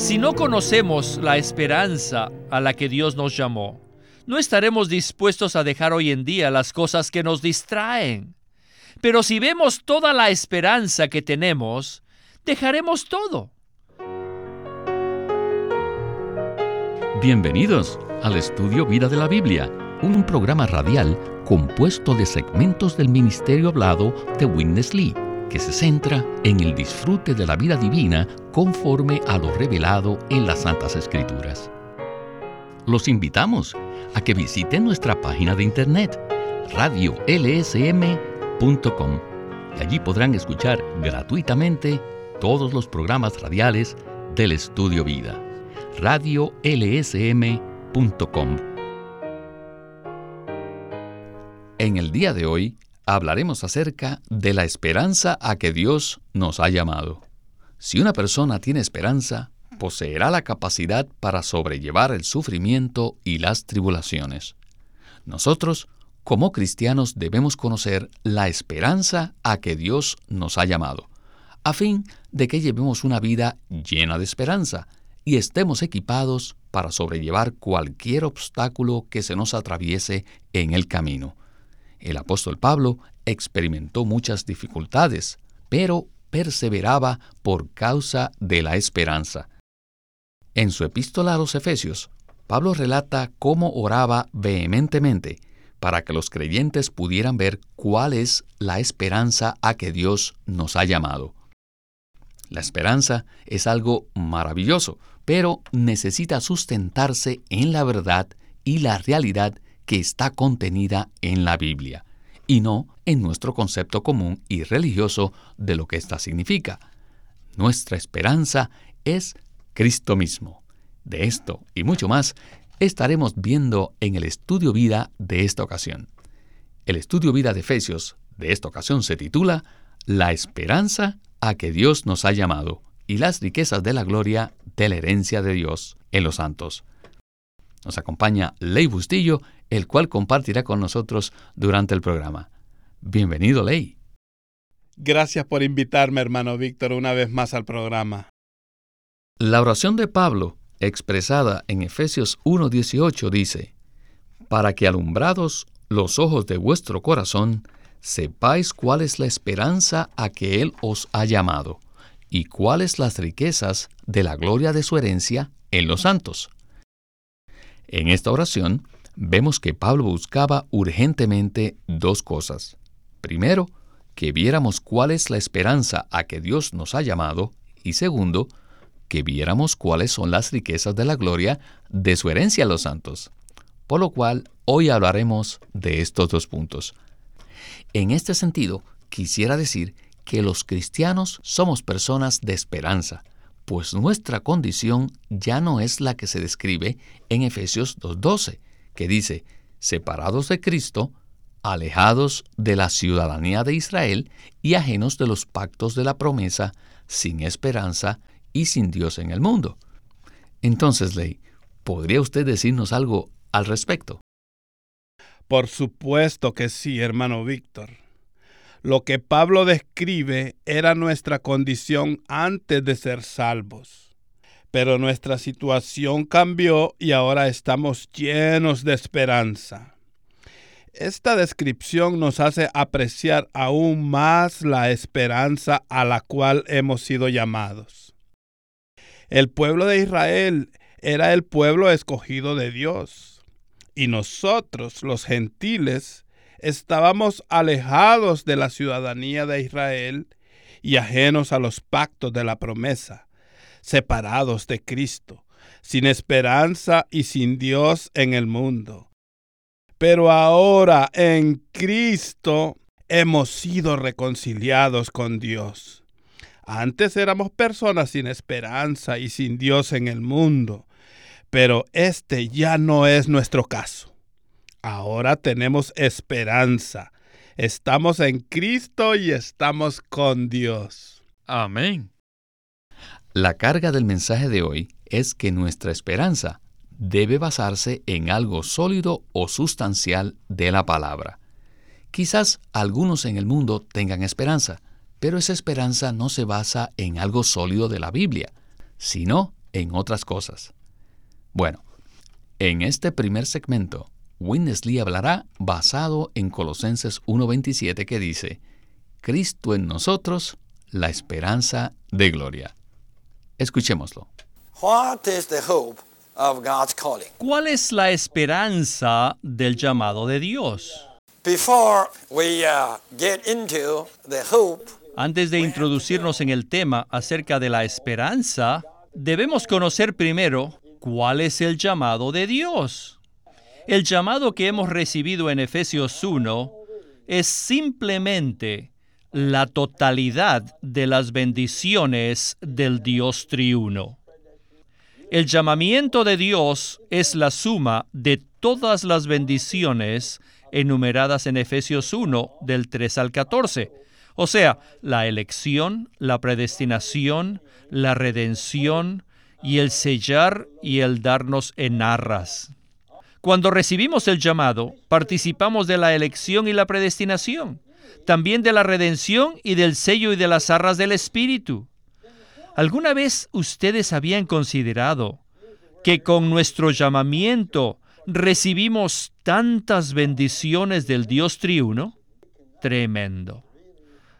Si no conocemos la esperanza a la que Dios nos llamó, no estaremos dispuestos a dejar hoy en día las cosas que nos distraen. Pero si vemos toda la esperanza que tenemos, dejaremos todo. Bienvenidos al estudio Vida de la Biblia, un programa radial compuesto de segmentos del ministerio hablado de Witness Lee que se centra en el disfrute de la vida divina conforme a lo revelado en las Santas Escrituras. Los invitamos a que visiten nuestra página de internet radiolsm.com y allí podrán escuchar gratuitamente todos los programas radiales del Estudio Vida. radiolsm.com En el día de hoy hablaremos acerca de la esperanza a que Dios nos ha llamado. Si una persona tiene esperanza, poseerá la capacidad para sobrellevar el sufrimiento y las tribulaciones. Nosotros, como cristianos, debemos conocer la esperanza a que Dios nos ha llamado, a fin de que llevemos una vida llena de esperanza y estemos equipados para sobrellevar cualquier obstáculo que se nos atraviese en el camino. El apóstol Pablo experimentó muchas dificultades, pero perseveraba por causa de la esperanza. En su epístola a los Efesios, Pablo relata cómo oraba vehementemente para que los creyentes pudieran ver cuál es la esperanza a que Dios nos ha llamado. La esperanza es algo maravilloso, pero necesita sustentarse en la verdad y la realidad que está contenida en la Biblia, y no en nuestro concepto común y religioso de lo que ésta significa. Nuestra esperanza es Cristo mismo. De esto y mucho más estaremos viendo en el estudio vida de esta ocasión. El estudio vida de Efesios de esta ocasión se titula La esperanza a que Dios nos ha llamado y las riquezas de la gloria de la herencia de Dios en los santos. Nos acompaña Ley Bustillo el cual compartirá con nosotros durante el programa. Bienvenido, Ley. Gracias por invitarme, hermano Víctor, una vez más al programa. La oración de Pablo, expresada en Efesios 1.18, dice, Para que alumbrados los ojos de vuestro corazón, sepáis cuál es la esperanza a que Él os ha llamado, y cuáles las riquezas de la gloria de su herencia en los santos. En esta oración, vemos que Pablo buscaba urgentemente dos cosas. Primero, que viéramos cuál es la esperanza a que Dios nos ha llamado y segundo, que viéramos cuáles son las riquezas de la gloria de su herencia a los santos. Por lo cual, hoy hablaremos de estos dos puntos. En este sentido, quisiera decir que los cristianos somos personas de esperanza, pues nuestra condición ya no es la que se describe en Efesios 2.12, que dice, separados de Cristo, alejados de la ciudadanía de Israel y ajenos de los pactos de la promesa, sin esperanza y sin Dios en el mundo. Entonces, Ley, ¿podría usted decirnos algo al respecto? Por supuesto que sí, hermano Víctor. Lo que Pablo describe era nuestra condición antes de ser salvos pero nuestra situación cambió y ahora estamos llenos de esperanza. Esta descripción nos hace apreciar aún más la esperanza a la cual hemos sido llamados. El pueblo de Israel era el pueblo escogido de Dios, y nosotros, los gentiles, estábamos alejados de la ciudadanía de Israel y ajenos a los pactos de la promesa separados de Cristo, sin esperanza y sin Dios en el mundo. Pero ahora en Cristo hemos sido reconciliados con Dios. Antes éramos personas sin esperanza y sin Dios en el mundo, pero este ya no es nuestro caso. Ahora tenemos esperanza. Estamos en Cristo y estamos con Dios. Amén. La carga del mensaje de hoy es que nuestra esperanza debe basarse en algo sólido o sustancial de la palabra. Quizás algunos en el mundo tengan esperanza, pero esa esperanza no se basa en algo sólido de la Biblia, sino en otras cosas. Bueno, en este primer segmento, Winnesley hablará basado en Colosenses 1.27 que dice, Cristo en nosotros, la esperanza de gloria. Escuchémoslo. ¿Cuál es la esperanza del llamado de Dios? Uh, Antes de introducirnos en el tema acerca de la esperanza, debemos conocer primero cuál es el llamado de Dios. El llamado que hemos recibido en Efesios 1 es simplemente la totalidad de las bendiciones del Dios triuno. El llamamiento de Dios es la suma de todas las bendiciones enumeradas en Efesios 1 del 3 al 14. O sea, la elección, la predestinación, la redención y el sellar y el darnos en arras. Cuando recibimos el llamado, participamos de la elección y la predestinación, también de la redención y del sello y de las arras del Espíritu. ¿Alguna vez ustedes habían considerado que con nuestro llamamiento recibimos tantas bendiciones del Dios triuno? Tremendo.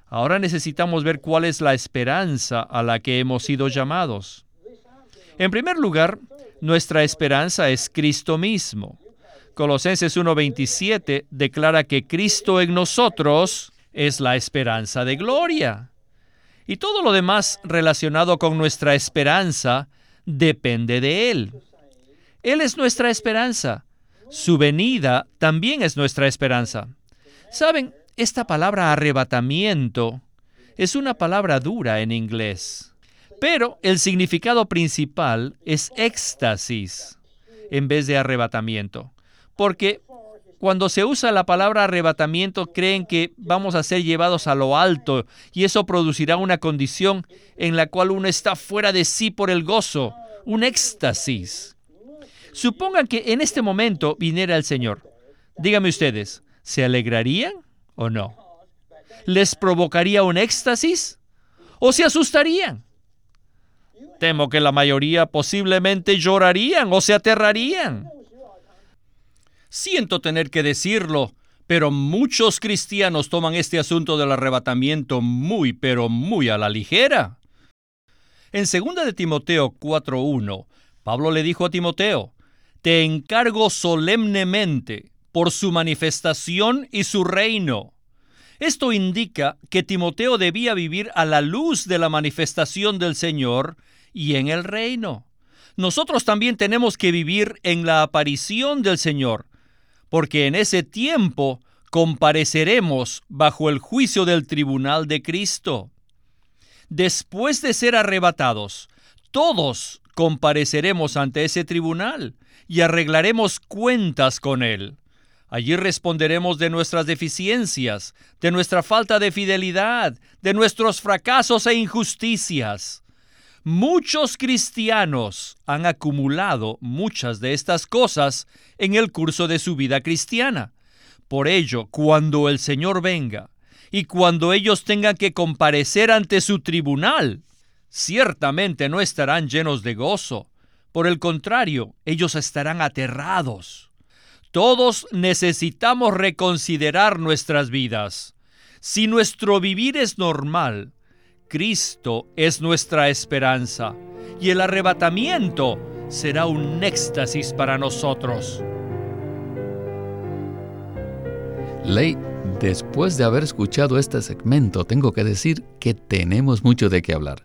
Ahora necesitamos ver cuál es la esperanza a la que hemos sido llamados. En primer lugar, nuestra esperanza es Cristo mismo. Colosenses 1:27 declara que Cristo en nosotros es la esperanza de gloria. Y todo lo demás relacionado con nuestra esperanza depende de Él. Él es nuestra esperanza. Su venida también es nuestra esperanza. Saben, esta palabra arrebatamiento es una palabra dura en inglés, pero el significado principal es éxtasis en vez de arrebatamiento, porque cuando se usa la palabra arrebatamiento, creen que vamos a ser llevados a lo alto y eso producirá una condición en la cual uno está fuera de sí por el gozo, un éxtasis. Supongan que en este momento viniera el Señor. Díganme ustedes, ¿se alegrarían o no? ¿Les provocaría un éxtasis o se asustarían? Temo que la mayoría posiblemente llorarían o se aterrarían. Siento tener que decirlo, pero muchos cristianos toman este asunto del arrebatamiento muy, pero muy a la ligera. En 2 de Timoteo 4.1, Pablo le dijo a Timoteo, Te encargo solemnemente por su manifestación y su reino. Esto indica que Timoteo debía vivir a la luz de la manifestación del Señor y en el reino. Nosotros también tenemos que vivir en la aparición del Señor, porque en ese tiempo compareceremos bajo el juicio del tribunal de Cristo. Después de ser arrebatados, todos compareceremos ante ese tribunal y arreglaremos cuentas con él. Allí responderemos de nuestras deficiencias, de nuestra falta de fidelidad, de nuestros fracasos e injusticias. Muchos cristianos han acumulado muchas de estas cosas en el curso de su vida cristiana. Por ello, cuando el Señor venga y cuando ellos tengan que comparecer ante su tribunal, ciertamente no estarán llenos de gozo. Por el contrario, ellos estarán aterrados. Todos necesitamos reconsiderar nuestras vidas. Si nuestro vivir es normal, Cristo es nuestra esperanza y el arrebatamiento será un éxtasis para nosotros. Ley, después de haber escuchado este segmento, tengo que decir que tenemos mucho de qué hablar.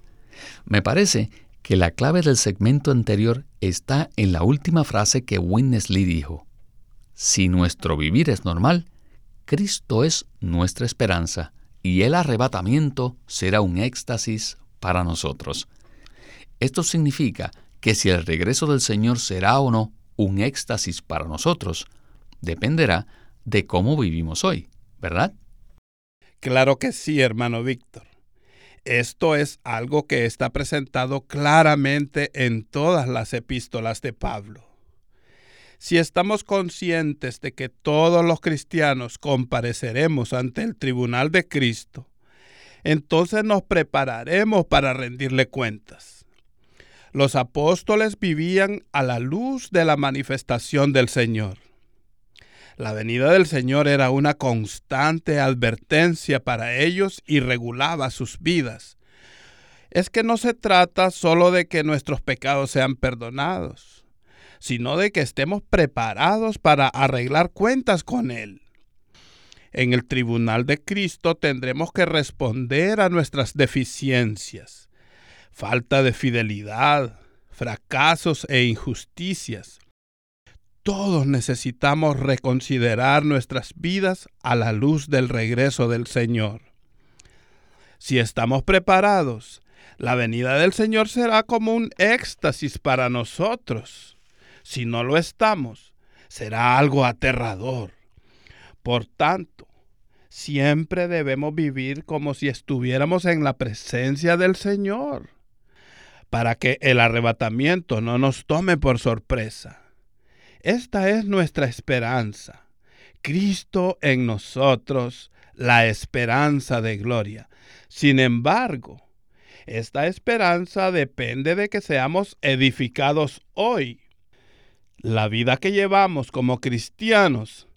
Me parece que la clave del segmento anterior está en la última frase que Winnesley dijo. Si nuestro vivir es normal, Cristo es nuestra esperanza y el arrebatamiento será un éxtasis para nosotros. Esto significa que si el regreso del Señor será o no un éxtasis para nosotros, dependerá de cómo vivimos hoy, ¿verdad? Claro que sí, hermano Víctor. Esto es algo que está presentado claramente en todas las epístolas de Pablo. Si estamos conscientes de que todos los cristianos compareceremos ante el tribunal de Cristo, entonces nos prepararemos para rendirle cuentas. Los apóstoles vivían a la luz de la manifestación del Señor. La venida del Señor era una constante advertencia para ellos y regulaba sus vidas. Es que no se trata solo de que nuestros pecados sean perdonados, sino de que estemos preparados para arreglar cuentas con Él. En el tribunal de Cristo tendremos que responder a nuestras deficiencias, falta de fidelidad, fracasos e injusticias. Todos necesitamos reconsiderar nuestras vidas a la luz del regreso del Señor. Si estamos preparados, la venida del Señor será como un éxtasis para nosotros. Si no lo estamos, será algo aterrador. Por tanto, siempre debemos vivir como si estuviéramos en la presencia del Señor, para que el arrebatamiento no nos tome por sorpresa. Esta es nuestra esperanza. Cristo en nosotros, la esperanza de gloria. Sin embargo, esta esperanza depende de que seamos edificados hoy. La vida que llevamos como cristianos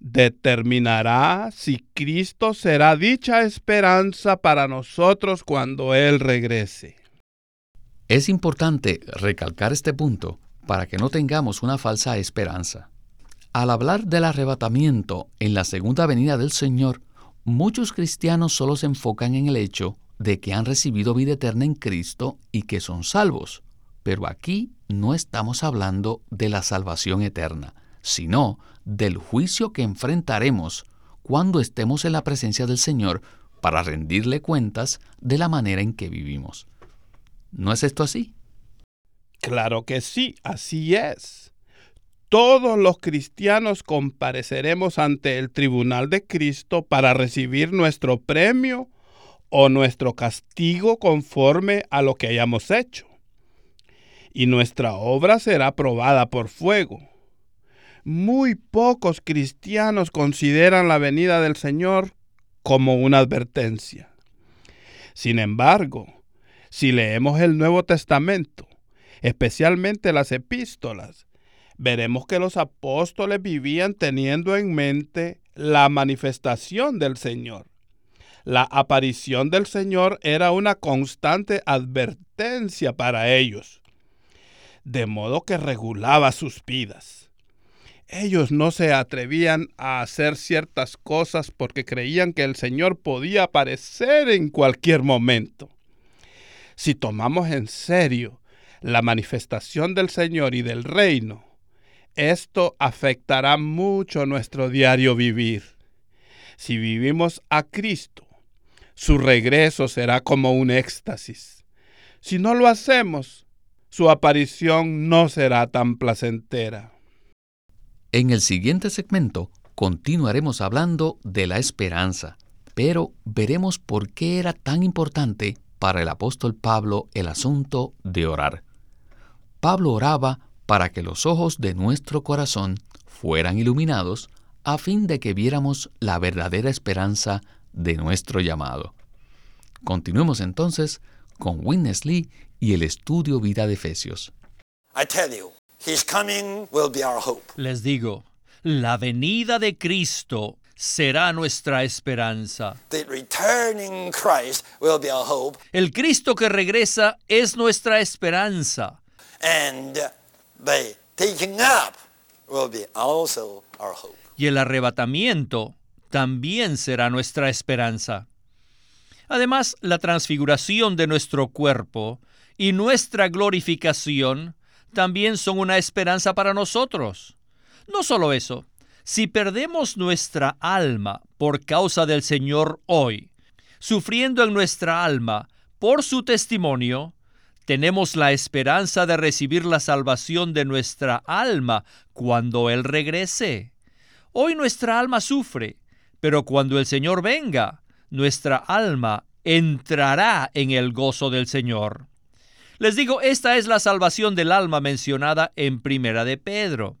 determinará si Cristo será dicha esperanza para nosotros cuando Él regrese. Es importante recalcar este punto para que no tengamos una falsa esperanza. Al hablar del arrebatamiento en la segunda venida del Señor, muchos cristianos solo se enfocan en el hecho de que han recibido vida eterna en Cristo y que son salvos. Pero aquí no estamos hablando de la salvación eterna, sino del juicio que enfrentaremos cuando estemos en la presencia del Señor para rendirle cuentas de la manera en que vivimos. ¿No es esto así? Claro que sí, así es. Todos los cristianos compareceremos ante el tribunal de Cristo para recibir nuestro premio o nuestro castigo conforme a lo que hayamos hecho. Y nuestra obra será probada por fuego muy pocos cristianos consideran la venida del Señor como una advertencia. Sin embargo, si leemos el Nuevo Testamento, especialmente las epístolas, veremos que los apóstoles vivían teniendo en mente la manifestación del Señor. La aparición del Señor era una constante advertencia para ellos, de modo que regulaba sus vidas. Ellos no se atrevían a hacer ciertas cosas porque creían que el Señor podía aparecer en cualquier momento. Si tomamos en serio la manifestación del Señor y del reino, esto afectará mucho nuestro diario vivir. Si vivimos a Cristo, su regreso será como un éxtasis. Si no lo hacemos, su aparición no será tan placentera. En el siguiente segmento continuaremos hablando de la esperanza, pero veremos por qué era tan importante para el apóstol Pablo el asunto de orar. Pablo oraba para que los ojos de nuestro corazón fueran iluminados a fin de que viéramos la verdadera esperanza de nuestro llamado. Continuemos entonces con Witness Lee y el estudio vida de Efesios. Les digo, la venida de Cristo será nuestra esperanza. El Cristo que regresa es nuestra esperanza. Y el arrebatamiento también será nuestra esperanza. Además, la transfiguración de nuestro cuerpo y nuestra glorificación también son una esperanza para nosotros. No solo eso, si perdemos nuestra alma por causa del Señor hoy, sufriendo en nuestra alma por su testimonio, tenemos la esperanza de recibir la salvación de nuestra alma cuando Él regrese. Hoy nuestra alma sufre, pero cuando el Señor venga, nuestra alma entrará en el gozo del Señor. Les digo, esta es la salvación del alma mencionada en Primera de Pedro.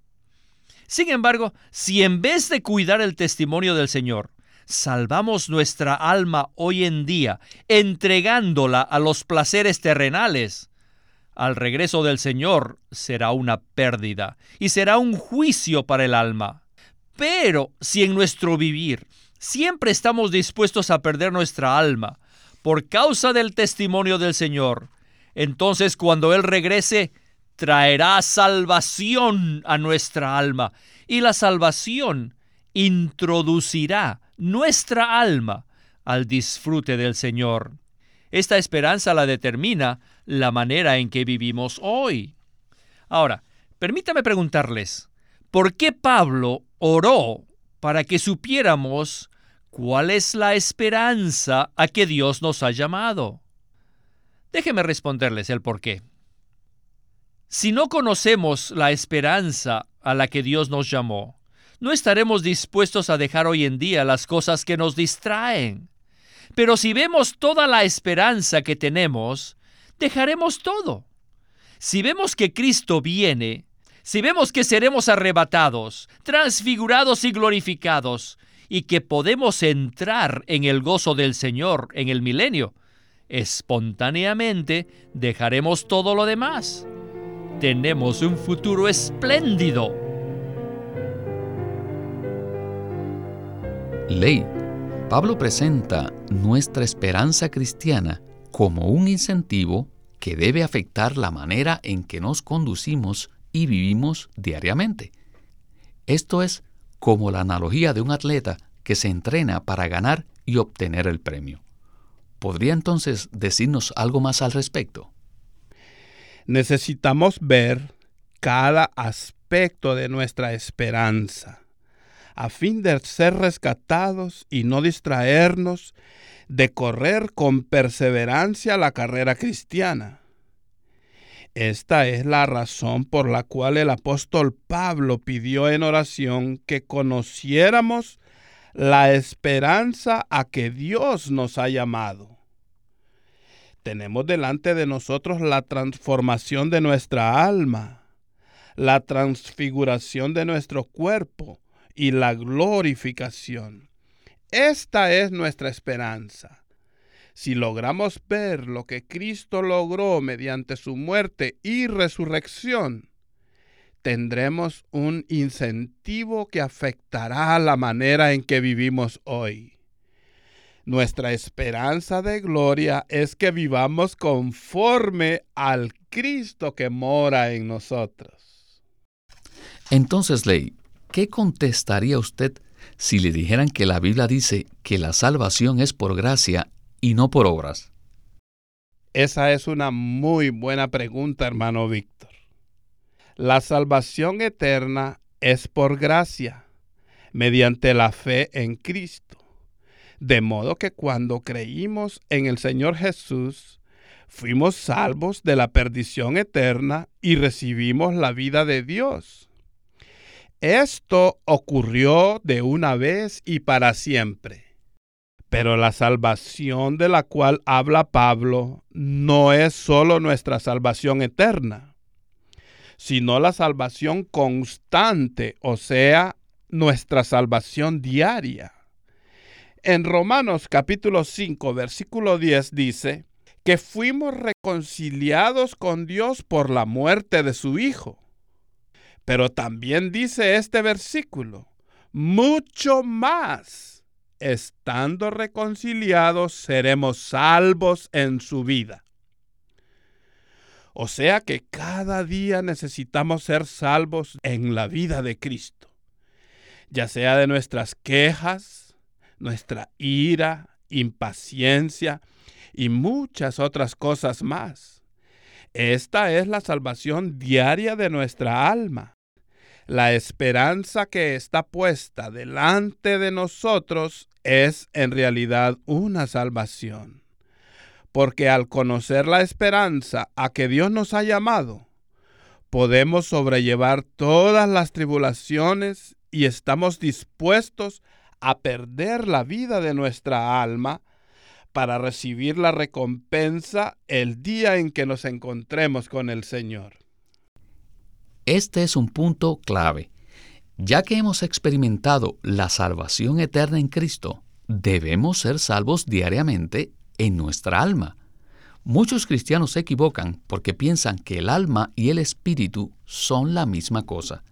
Sin embargo, si en vez de cuidar el testimonio del Señor, salvamos nuestra alma hoy en día, entregándola a los placeres terrenales, al regreso del Señor será una pérdida y será un juicio para el alma. Pero si en nuestro vivir siempre estamos dispuestos a perder nuestra alma por causa del testimonio del Señor, entonces cuando Él regrese, traerá salvación a nuestra alma y la salvación introducirá nuestra alma al disfrute del Señor. Esta esperanza la determina la manera en que vivimos hoy. Ahora, permítame preguntarles, ¿por qué Pablo oró para que supiéramos cuál es la esperanza a que Dios nos ha llamado? Déjeme responderles el por qué. Si no conocemos la esperanza a la que Dios nos llamó, no estaremos dispuestos a dejar hoy en día las cosas que nos distraen. Pero si vemos toda la esperanza que tenemos, dejaremos todo. Si vemos que Cristo viene, si vemos que seremos arrebatados, transfigurados y glorificados, y que podemos entrar en el gozo del Señor en el milenio, espontáneamente dejaremos todo lo demás. Tenemos un futuro espléndido. Ley. Pablo presenta nuestra esperanza cristiana como un incentivo que debe afectar la manera en que nos conducimos y vivimos diariamente. Esto es como la analogía de un atleta que se entrena para ganar y obtener el premio. ¿Podría entonces decirnos algo más al respecto? Necesitamos ver cada aspecto de nuestra esperanza a fin de ser rescatados y no distraernos de correr con perseverancia la carrera cristiana. Esta es la razón por la cual el apóstol Pablo pidió en oración que conociéramos la esperanza a que Dios nos ha llamado. Tenemos delante de nosotros la transformación de nuestra alma, la transfiguración de nuestro cuerpo y la glorificación. Esta es nuestra esperanza. Si logramos ver lo que Cristo logró mediante su muerte y resurrección, tendremos un incentivo que afectará la manera en que vivimos hoy. Nuestra esperanza de gloria es que vivamos conforme al Cristo que mora en nosotros. Entonces, Ley, ¿qué contestaría usted si le dijeran que la Biblia dice que la salvación es por gracia y no por obras? Esa es una muy buena pregunta, hermano Víctor. La salvación eterna es por gracia, mediante la fe en Cristo. De modo que cuando creímos en el Señor Jesús, fuimos salvos de la perdición eterna y recibimos la vida de Dios. Esto ocurrió de una vez y para siempre. Pero la salvación de la cual habla Pablo no es sólo nuestra salvación eterna, sino la salvación constante, o sea, nuestra salvación diaria. En Romanos capítulo 5, versículo 10 dice que fuimos reconciliados con Dios por la muerte de su Hijo pero también dice este versículo, mucho más, estando reconciliados, seremos salvos en su vida. O sea que cada día necesitamos ser salvos en la vida de Cristo, ya sea de nuestras quejas, nuestra ira, impaciencia y muchas otras cosas más. Esta es la salvación diaria de nuestra alma la esperanza que está puesta delante de nosotros es en realidad una salvación. Porque al conocer la esperanza a que Dios nos ha llamado, podemos sobrellevar todas las tribulaciones y estamos dispuestos a perder la vida de nuestra alma para recibir la recompensa el día en que nos encontremos con el Señor. Este es un punto clave. Ya que hemos experimentado la salvación eterna en Cristo, debemos ser salvos diariamente en nuestra alma. Muchos cristianos se equivocan porque piensan que el alma y el espíritu son la misma cosa.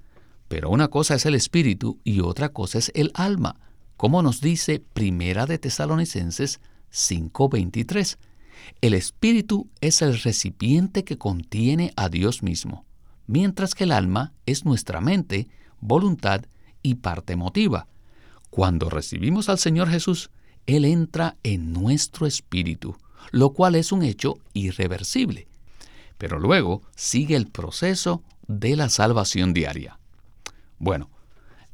Pero una cosa es el espíritu y otra cosa es el alma, como nos dice Primera de Tesalonicenses 5:23. El espíritu es el recipiente que contiene a Dios mismo, mientras que el alma es nuestra mente, voluntad y parte emotiva. Cuando recibimos al Señor Jesús, Él entra en nuestro espíritu, lo cual es un hecho irreversible. Pero luego sigue el proceso de la salvación diaria. Bueno,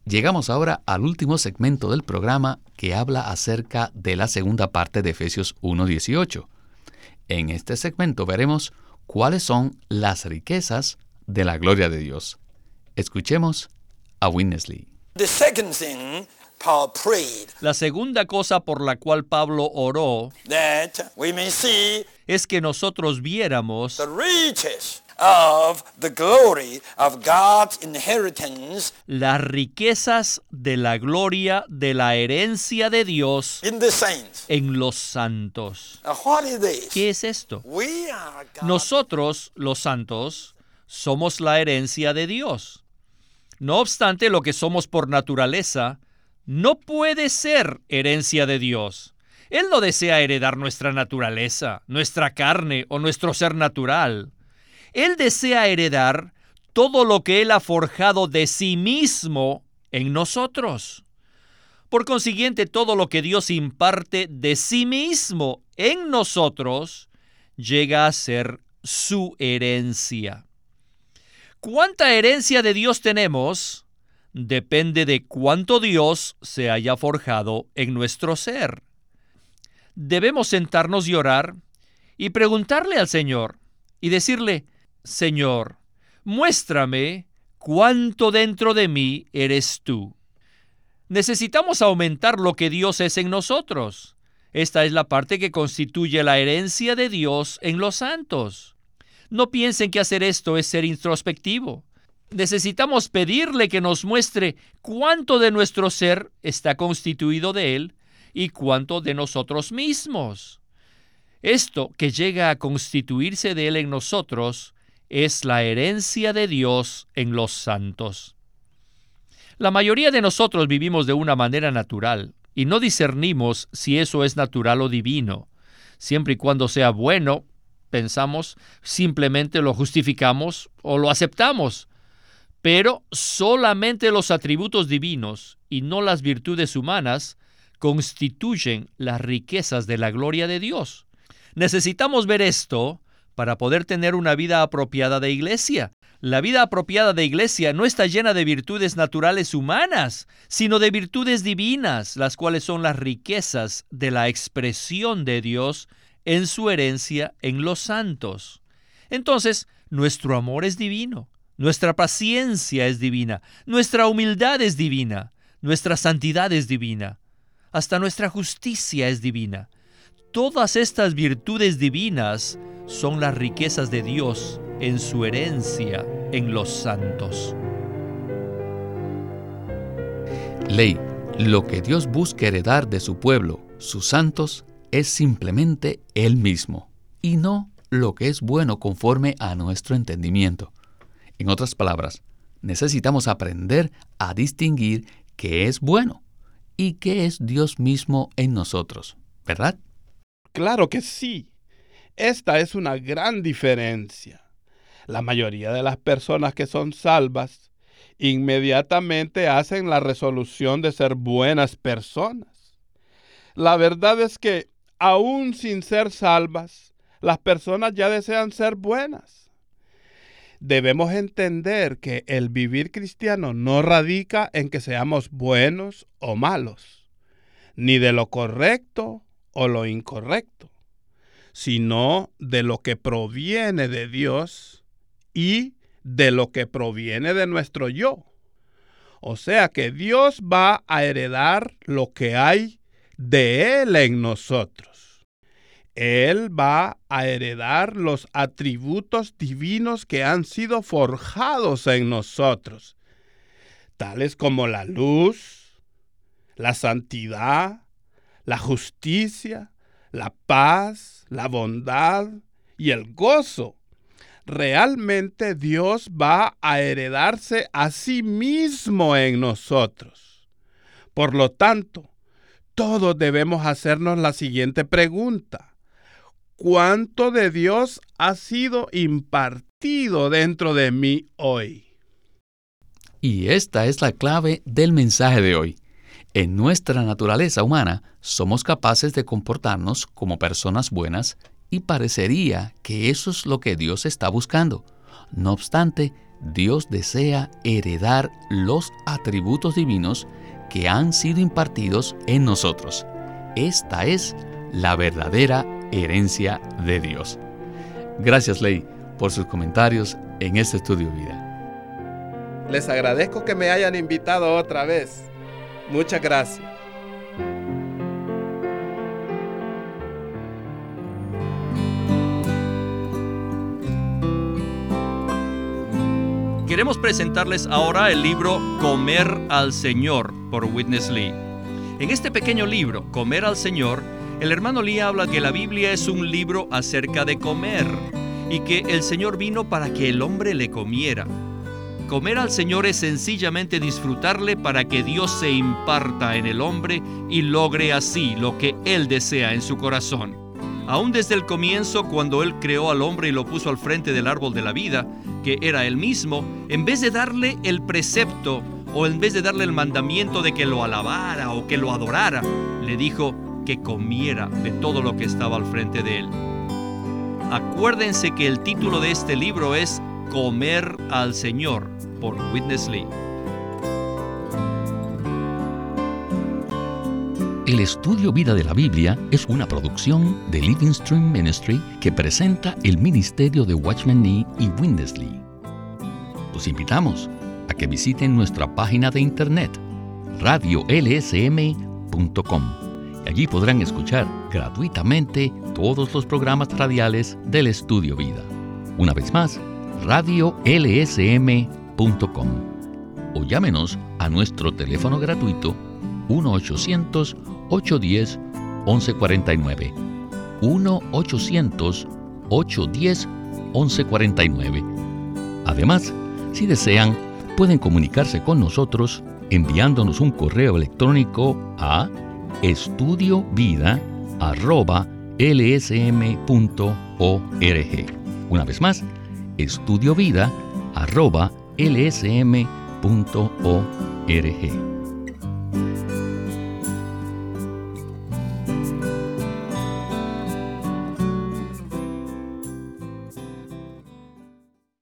llegamos ahora al último segmento del programa que habla acerca de la segunda parte de Efesios 1.18. En este segmento veremos cuáles son las riquezas de la gloria de Dios. Escuchemos a Winnesley. La segunda cosa por la cual Pablo oró es que nosotros viéramos las riquezas de la gloria de la herencia de Dios en los santos. ¿Qué es esto? Nosotros, los santos, somos la herencia de Dios. No obstante, lo que somos por naturaleza no puede ser herencia de Dios. Él no desea heredar nuestra naturaleza, nuestra carne o nuestro ser natural. Él desea heredar todo lo que Él ha forjado de sí mismo en nosotros. Por consiguiente, todo lo que Dios imparte de sí mismo en nosotros llega a ser su herencia. ¿Cuánta herencia de Dios tenemos? Depende de cuánto Dios se haya forjado en nuestro ser. Debemos sentarnos y orar y preguntarle al Señor y decirle, Señor, muéstrame cuánto dentro de mí eres tú. Necesitamos aumentar lo que Dios es en nosotros. Esta es la parte que constituye la herencia de Dios en los santos. No piensen que hacer esto es ser introspectivo. Necesitamos pedirle que nos muestre cuánto de nuestro ser está constituido de Él y cuánto de nosotros mismos. Esto que llega a constituirse de Él en nosotros es la herencia de Dios en los santos. La mayoría de nosotros vivimos de una manera natural y no discernimos si eso es natural o divino. Siempre y cuando sea bueno, pensamos, simplemente lo justificamos o lo aceptamos. Pero solamente los atributos divinos y no las virtudes humanas constituyen las riquezas de la gloria de Dios. Necesitamos ver esto para poder tener una vida apropiada de iglesia. La vida apropiada de iglesia no está llena de virtudes naturales humanas, sino de virtudes divinas, las cuales son las riquezas de la expresión de Dios en su herencia en los santos. Entonces, nuestro amor es divino, nuestra paciencia es divina, nuestra humildad es divina, nuestra santidad es divina, hasta nuestra justicia es divina. Todas estas virtudes divinas son las riquezas de Dios en su herencia en los santos. Ley, lo que Dios busca heredar de su pueblo, sus santos, es simplemente Él mismo, y no lo que es bueno conforme a nuestro entendimiento. En otras palabras, necesitamos aprender a distinguir qué es bueno y qué es Dios mismo en nosotros, ¿verdad? Claro que sí. Esta es una gran diferencia. La mayoría de las personas que son salvas inmediatamente hacen la resolución de ser buenas personas. La verdad es que aún sin ser salvas, las personas ya desean ser buenas. Debemos entender que el vivir cristiano no radica en que seamos buenos o malos, ni de lo correcto o lo incorrecto sino de lo que proviene de Dios y de lo que proviene de nuestro yo. O sea que Dios va a heredar lo que hay de Él en nosotros. Él va a heredar los atributos divinos que han sido forjados en nosotros, tales como la luz, la santidad, la justicia, la paz, la bondad, y el gozo, realmente Dios va a heredarse a sí mismo en nosotros. Por lo tanto, todos debemos hacernos la siguiente pregunta. ¿Cuánto de Dios ha sido impartido dentro de mí hoy? Y esta es la clave del mensaje de hoy. En nuestra naturaleza humana somos capaces de comportarnos como personas buenas y parecería que eso es lo que Dios está buscando. No obstante, Dios desea heredar los atributos divinos que han sido impartidos en nosotros. Esta es la verdadera herencia de Dios. Gracias, Ley, por sus comentarios en este estudio vida. Les agradezco que me hayan invitado otra vez. Muchas gracias. Queremos presentarles ahora el libro Comer al Señor por Witness Lee. En este pequeño libro, Comer al Señor, el hermano Lee habla que la Biblia es un libro acerca de comer y que el Señor vino para que el hombre le comiera. Comer al Señor es sencillamente disfrutarle para que Dios se imparta en el hombre y logre así lo que Él desea en su corazón. Aún desde el comienzo, cuando Él creó al hombre y lo puso al frente del árbol de la vida, que era Él mismo, en vez de darle el precepto o en vez de darle el mandamiento de que lo alabara o que lo adorara, le dijo que comiera de todo lo que estaba al frente de Él. Acuérdense que el título de este libro es Comer al Señor por Witness Lee. El estudio Vida de la Biblia es una producción de Living Stream Ministry que presenta el ministerio de Watchman Nee y Witness Lee. Los invitamos a que visiten nuestra página de internet radiolsm.com. Allí podrán escuchar gratuitamente todos los programas radiales del Estudio Vida. Una vez más, radiolsm.com o llámenos a nuestro teléfono gratuito 1-800-810-1149. 1-800-810-1149. Además, si desean, pueden comunicarse con nosotros enviándonos un correo electrónico a estudiovida.lsm.org. Una vez más, estudiovida.lsm.org.